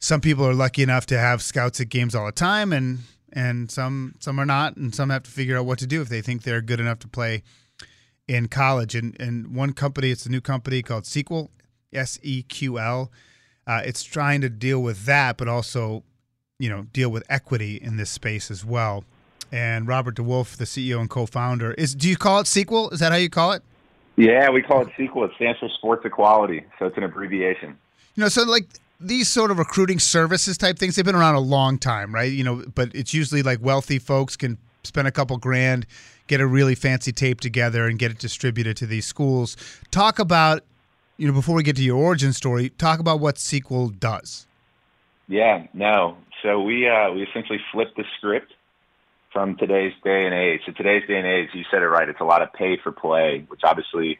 Some people are lucky enough to have scouts at games all the time, and and some some are not, and some have to figure out what to do if they think they're good enough to play in college. And and one company, it's a new company called Sequel, S E Q L. Uh, it's trying to deal with that, but also, you know, deal with equity in this space as well. And Robert DeWolf, the CEO and co-founder, is do you call it Sequel? Is that how you call it? Yeah, we call it Sequel. It stands for Sports Equality, so it's an abbreviation. You know, so like these sort of recruiting services type things, they've been around a long time, right? You know, but it's usually like wealthy folks can spend a couple grand, get a really fancy tape together, and get it distributed to these schools. Talk about, you know, before we get to your origin story, talk about what Sequel does. Yeah, no. So we uh, we essentially flipped the script from today's day and age. So today's day and age, you said it right. It's a lot of pay for play, which obviously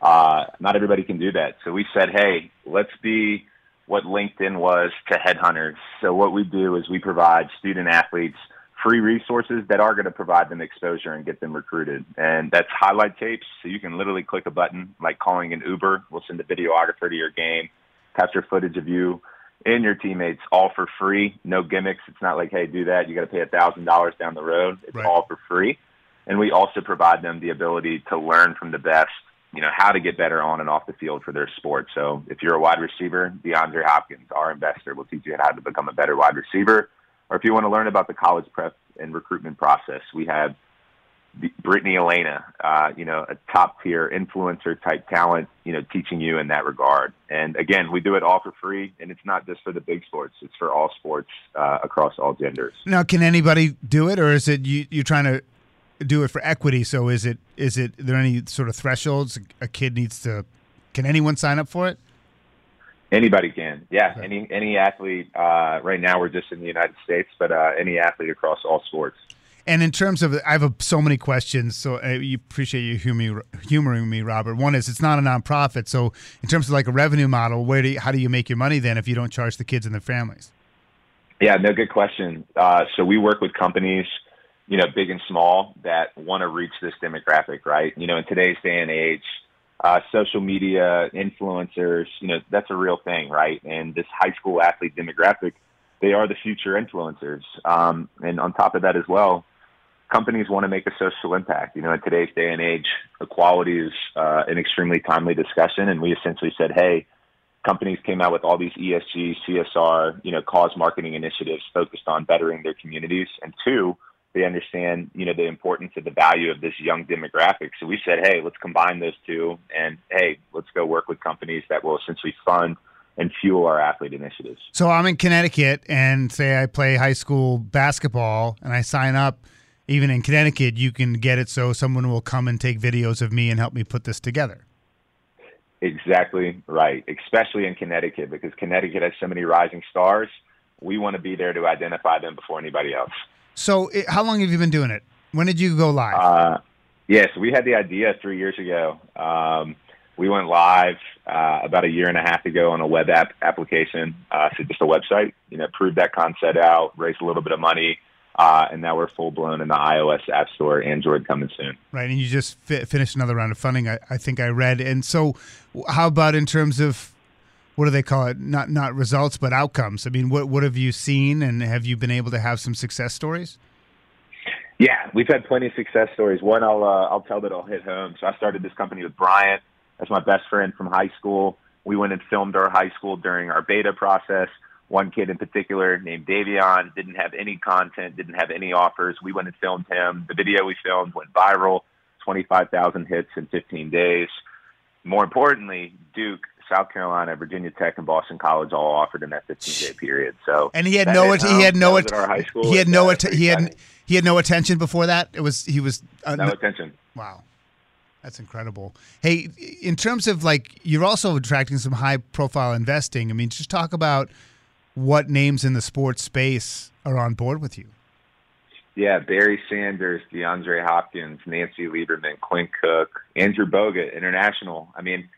uh, not everybody can do that. So we said, hey, let's be what LinkedIn was to headhunters. So what we do is we provide student athletes free resources that are going to provide them exposure and get them recruited. And that's highlight tapes. So you can literally click a button like calling an Uber. We'll send a videographer to your game, capture footage of you and your teammates all for free, no gimmicks. It's not like, hey, do that. You got to pay a thousand dollars down the road. It's Right. all for free. And we also provide them the ability to learn from the best, you know, how to get better on and off the field for their sport. So if you're a wide receiver, DeAndre Hopkins, our investor, will teach you how to become a better wide receiver. Or if you want to learn about the college prep and recruitment process, we have Brittany Elena, uh, you know, a top tier influencer type talent, you know, teaching you in that regard. And again, we do it all for free, and it's not just for the big sports; it's for all sports uh, across all genders. Now, can anybody do it, or is it you? You're trying to do it for equity. So is it? Is it? There any sort of thresholds a kid needs to? Can anyone sign up for it? Anybody can, yeah. Any any athlete. Uh, right now, we're just in the United States, but uh, any athlete across all sports. And in terms of, I have a, so many questions. So uh, you appreciate you humoring, humoring me, Robert. One is, it's not a nonprofit. So in terms of like a revenue model, where do you, how do you make your money then if you don't charge the kids and their families? Yeah, no, good question. Uh, so we work with companies, you know, big and small that want to reach this demographic, right? You know, in today's day and age, uh, social media influencers, you know, that's a real thing, right? And this high school athlete demographic, they are the future influencers. Um, and on top of that as well, companies want to make a social impact. You know, in today's day and age, equality is uh, an extremely timely discussion, and we essentially said, hey, companies came out with all these ESG, CSR, you know, cause marketing initiatives focused on bettering their communities, and two, they understand, you know, the importance of the value of this young demographic. So we said, hey, let's combine those two, and hey, let's go work with companies that will essentially fund and fuel our athlete initiatives. So I'm in Connecticut and say I play high school basketball and I sign up. Even in Connecticut, you can get it so someone will come and take videos of me and help me put this together. Exactly right, especially in Connecticut because Connecticut has so many rising stars. We want to be there to identify them before anybody else. So it, how long have you been doing it? When did you go live? Uh, yeah, so we had the idea three years ago. Um, we went live uh, about a year and a half ago on a web app application, uh, so just a website. You know, proved that concept out, raised a little bit of money, uh, and now we're full blown in the iOS App Store, Android coming soon. right, and you just fi- finished another round of funding. I, I think I read. And so, how about in terms of what do they call it? Not not results, but outcomes. I mean, what what have you seen, and have you been able to have some success stories? Yeah, we've had plenty of success stories. One I'll uh, I'll tell that I'll hit home. So I started this company with Bryant. That's my best friend from high school. We went and filmed our high school during our beta process. One kid in particular named Davion didn't have any content, didn't have any offers. We went and filmed him. The video we filmed went viral, 25,000 hits in 15 days. More importantly, Duke, South Carolina, Virginia Tech, and Boston College all offered in that 15 day period. So And he had no he had no That was att- at our high school. he had no att- he had he had no attention before that. It was he was uh, no no- attention. Wow. That's incredible. Hey, in terms of like, you're also attracting some high profile investing. I mean, just talk about what names in the sports space are on board with you. Yeah, Barry Sanders, DeAndre Hopkins, Nancy Lieberman, Quinn Cook, Andrew Bogut, international. I mean,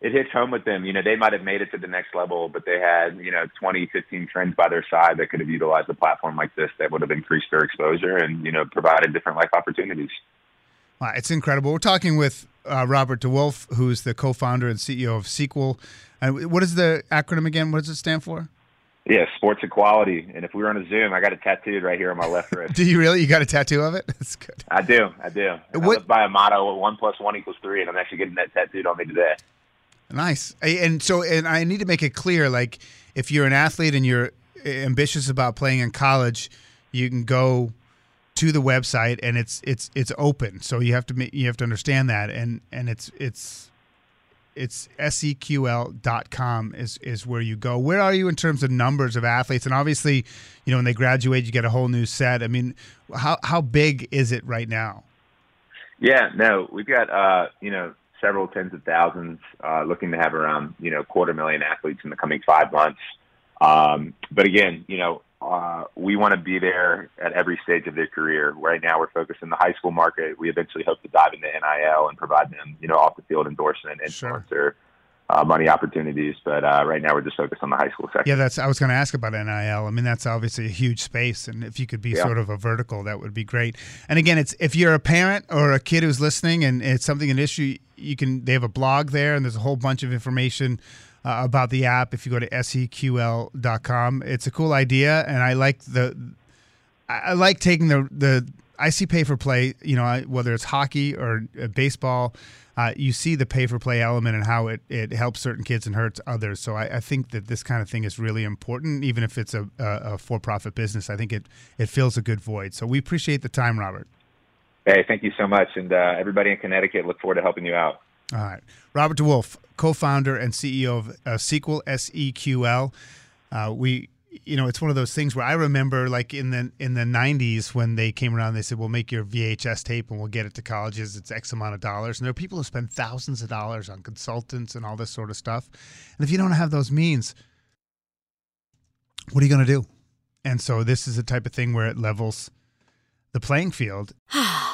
it hits home with them. You know, they might have made it to the next level, but they had, you know, 20, 15 friends by their side that could have utilized a platform like this that would have increased their exposure and, you know, provided different life opportunities. Wow, it's incredible. We're talking with uh, Robert DeWolf, who's the co-founder and CEO of Sequel. And what is the acronym again? What does it stand for? Yeah, sports equality. And if we were on a Zoom, I got it tattooed right here on my left wrist. do you really? You got a tattoo of it? That's good. I do. I do. What? I live by a motto one plus one equals three, and I'm actually getting that tattooed on me today. Nice. And so, and I need to make it clear, like, if you're an athlete and you're ambitious about playing in college, you can go to the website and it's it's it's open. So you have to you have to understand that and and it's it's it's seql.com is is where you go. Where are you in terms of numbers of athletes? And obviously, you know, when they graduate, you get a whole new set. I mean, how how big is it right now? Yeah, no, we've got uh, you know several tens of thousands, uh, looking to have around you know quarter million athletes in the coming five months. Um, but again, you know, uh, we want to be there at every stage of their career. Right now, we're focused in the high school market. We eventually hope to dive into NIL and provide them, you know, off the field endorsement, influencer, sure. uh, money opportunities. But uh, right now, we're just focused on the high school sector. Yeah, that's. I was going to ask about NIL. I mean, that's obviously a huge space, and if you could be yeah. sort of a vertical, that would be great. And again, it's if you're a parent or a kid who's listening, and it's something an issue, you can. They have a blog there, and there's a whole bunch of information uh, about the app if you go to seql.com. It's a cool idea, and I like the I like taking the the I see pay for play. You know, whether it's hockey or uh, baseball. Uh, you see the pay for play element and how it, it helps certain kids and hurts others. So I, I think that this kind of thing is really important, even if it's a, a, a for profit business. I think it, it fills a good void. So we appreciate the time, Robert. Hey, thank you so much. And uh, everybody in Connecticut, look forward to helping you out. All right. Robert DeWolf, co-founder and CEO of uh, Sequel S E Q L. Uh, we, you know, it's one of those things where I remember, like in the in the '90s, when they came around, they said, "We'll make your VHS tape and we'll get it to colleges. It's X amount of dollars." And there are people who spend thousands of dollars on consultants and all this sort of stuff. And if you don't have those means, what are you going to do? And so this is the type of thing where it levels the playing field.